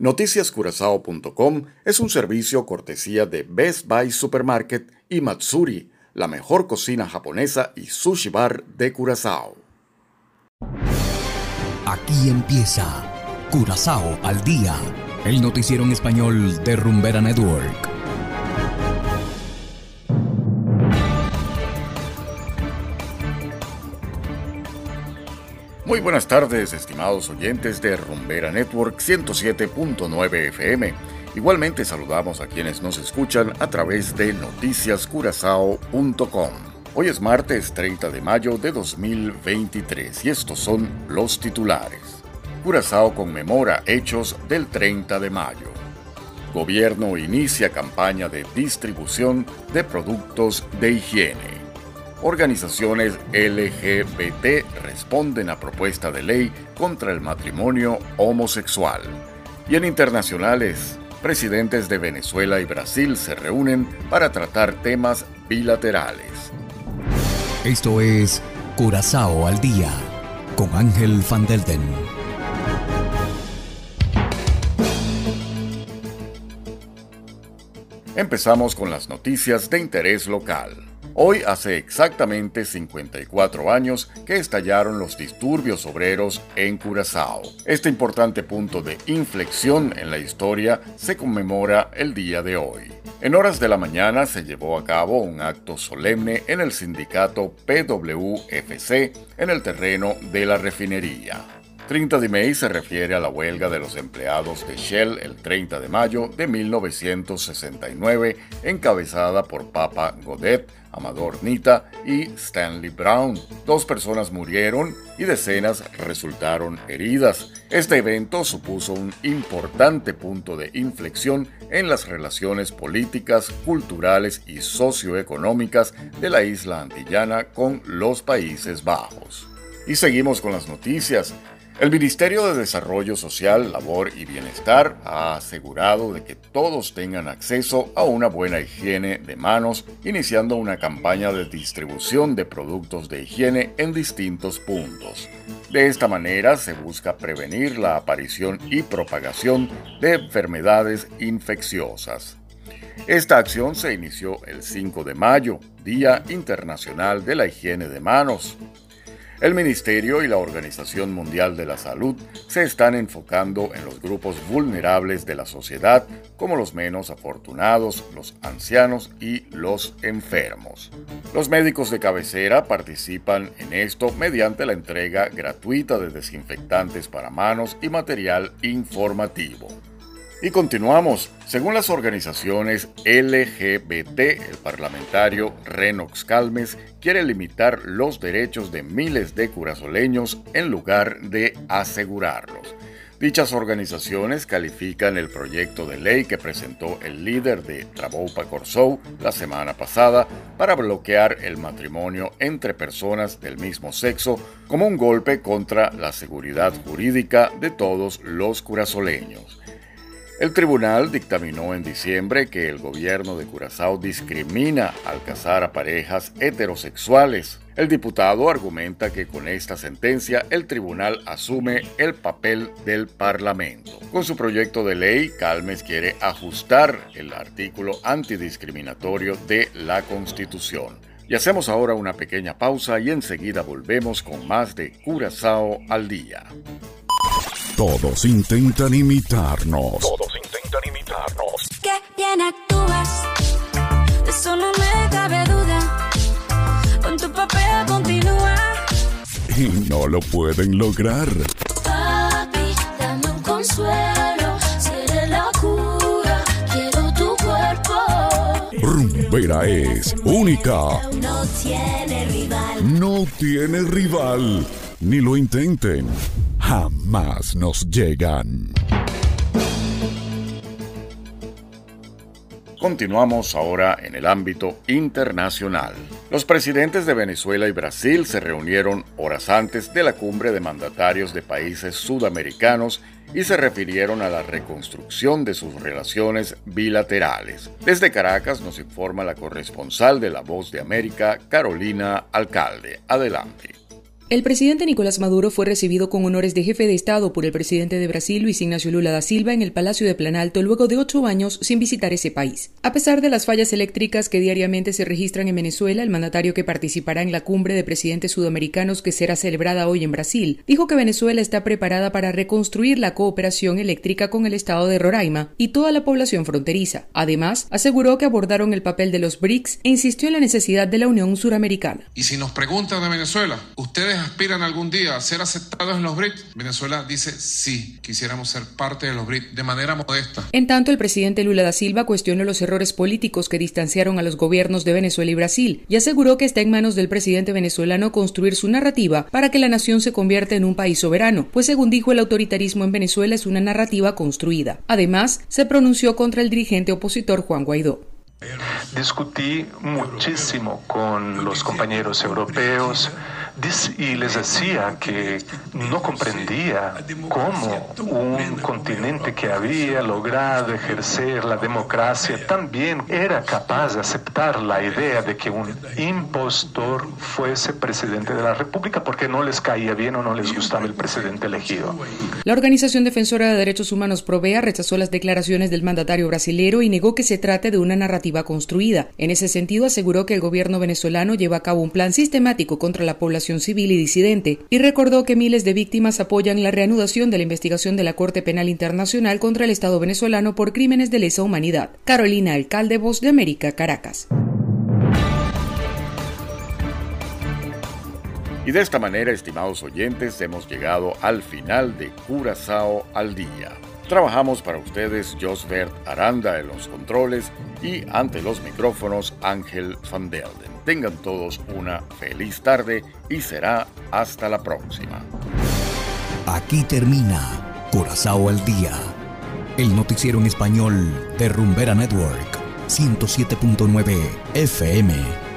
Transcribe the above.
Noticiascurazao.com es un servicio cortesía de Best Buy Supermarket y Matsuri, la mejor cocina japonesa y sushi bar de Curazao. Aquí empieza Curazao al día, el noticiero en español de Rumbera Network. Muy buenas tardes, estimados oyentes de Rumbera Network 107.9 FM. Igualmente saludamos a quienes nos escuchan a través de noticiascurazao.com. Hoy es martes 30 de mayo de 2023 y estos son los titulares. Curazao conmemora hechos del 30 de mayo. Gobierno inicia campaña de distribución de productos de higiene. Organizaciones LGBT responden a propuesta de ley contra el matrimonio homosexual. Y en internacionales, presidentes de Venezuela y Brasil se reúnen para tratar temas bilaterales. Esto es Curazao al Día con Ángel Van Delden. Empezamos con las noticias de interés local. Hoy hace exactamente 54 años que estallaron los disturbios obreros en Curazao. Este importante punto de inflexión en la historia se conmemora el día de hoy. En horas de la mañana se llevó a cabo un acto solemne en el sindicato PWFC en el terreno de la refinería. 30 de May se refiere a la huelga de los empleados de Shell el 30 de mayo de 1969, encabezada por Papa Godet, Amador Nita y Stanley Brown. Dos personas murieron y decenas resultaron heridas. Este evento supuso un importante punto de inflexión en las relaciones políticas, culturales y socioeconómicas de la isla antillana con los Países Bajos. Y seguimos con las noticias. El Ministerio de Desarrollo Social, Labor y Bienestar ha asegurado de que todos tengan acceso a una buena higiene de manos, iniciando una campaña de distribución de productos de higiene en distintos puntos. De esta manera se busca prevenir la aparición y propagación de enfermedades infecciosas. Esta acción se inició el 5 de mayo, Día Internacional de la Higiene de Manos. El Ministerio y la Organización Mundial de la Salud se están enfocando en los grupos vulnerables de la sociedad, como los menos afortunados, los ancianos y los enfermos. Los médicos de cabecera participan en esto mediante la entrega gratuita de desinfectantes para manos y material informativo. Y continuamos. Según las organizaciones LGBT, el parlamentario Renox Calmes quiere limitar los derechos de miles de curazoleños en lugar de asegurarlos. Dichas organizaciones califican el proyecto de ley que presentó el líder de Traboupa Corsou la semana pasada para bloquear el matrimonio entre personas del mismo sexo como un golpe contra la seguridad jurídica de todos los curazoleños. El tribunal dictaminó en diciembre que el gobierno de Curazao discrimina al casar a parejas heterosexuales. El diputado argumenta que con esta sentencia el tribunal asume el papel del Parlamento. Con su proyecto de ley, Calmes quiere ajustar el artículo antidiscriminatorio de la Constitución. Y hacemos ahora una pequeña pausa y enseguida volvemos con más de Curazao al día. Todos intentan imitarnos. Todos imitarnos. Qué bien actúas, de eso no me cabe duda. Con tu papel continúa. Y no lo pueden lograr. Papi, dame un consuelo. Si eres la cura, quiero tu cuerpo. Rumbera es única. No tiene rival. No tiene rival. Ni lo intenten. Jamás nos llegan. Continuamos ahora en el ámbito internacional. Los presidentes de Venezuela y Brasil se reunieron horas antes de la cumbre de mandatarios de países sudamericanos y se refirieron a la reconstrucción de sus relaciones bilaterales. Desde Caracas nos informa la corresponsal de La Voz de América, Carolina Alcalde. Adelante. El presidente Nicolás Maduro fue recibido con honores de jefe de Estado por el presidente de Brasil, Luis Ignacio Lula da Silva, en el Palacio de Planalto luego de ocho años sin visitar ese país. A pesar de las fallas eléctricas que diariamente se registran en Venezuela, el mandatario que participará en la cumbre de presidentes sudamericanos que será celebrada hoy en Brasil, dijo que Venezuela está preparada para reconstruir la cooperación eléctrica con el estado de Roraima y toda la población fronteriza. Además, aseguró que abordaron el papel de los BRICS e insistió en la necesidad de la Unión Suramericana. Y si nos preguntan de Venezuela, ¿ustedes aspiran algún día a ser aceptados en los BRICS? Venezuela dice sí, quisiéramos ser parte de los BRICS de manera modesta. En tanto, el presidente Lula da Silva cuestionó los errores políticos que distanciaron a los gobiernos de Venezuela y Brasil y aseguró que está en manos del presidente venezolano construir su narrativa para que la nación se convierta en un país soberano, pues según dijo el autoritarismo en Venezuela es una narrativa construida. Además, se pronunció contra el dirigente opositor Juan Guaidó. Discutí muchísimo con los compañeros europeos y les decía que no comprendía cómo un continente que había logrado ejercer la democracia también era capaz de aceptar la idea de que un impostor fuese presidente de la República porque no les caía bien o no les gustaba el presidente elegido. La Organización Defensora de Derechos Humanos Provea rechazó las declaraciones del mandatario brasilero y negó que se trate de una narrativa construida. En ese sentido, aseguró que el gobierno venezolano lleva a cabo un plan sistemático contra la población civil y disidente, y recordó que miles de víctimas apoyan la reanudación de la investigación de la Corte Penal Internacional contra el Estado venezolano por crímenes de lesa humanidad. Carolina Alcalde, Voz de América, Caracas. Y de esta manera, estimados oyentes, hemos llegado al final de Curazao al Día. Trabajamos para ustedes Josbert Aranda en los controles y ante los micrófonos Ángel Van Delden. Tengan todos una feliz tarde y será hasta la próxima. Aquí termina Curazao al Día, el noticiero en español de Rumbera Network, 107.9 FM.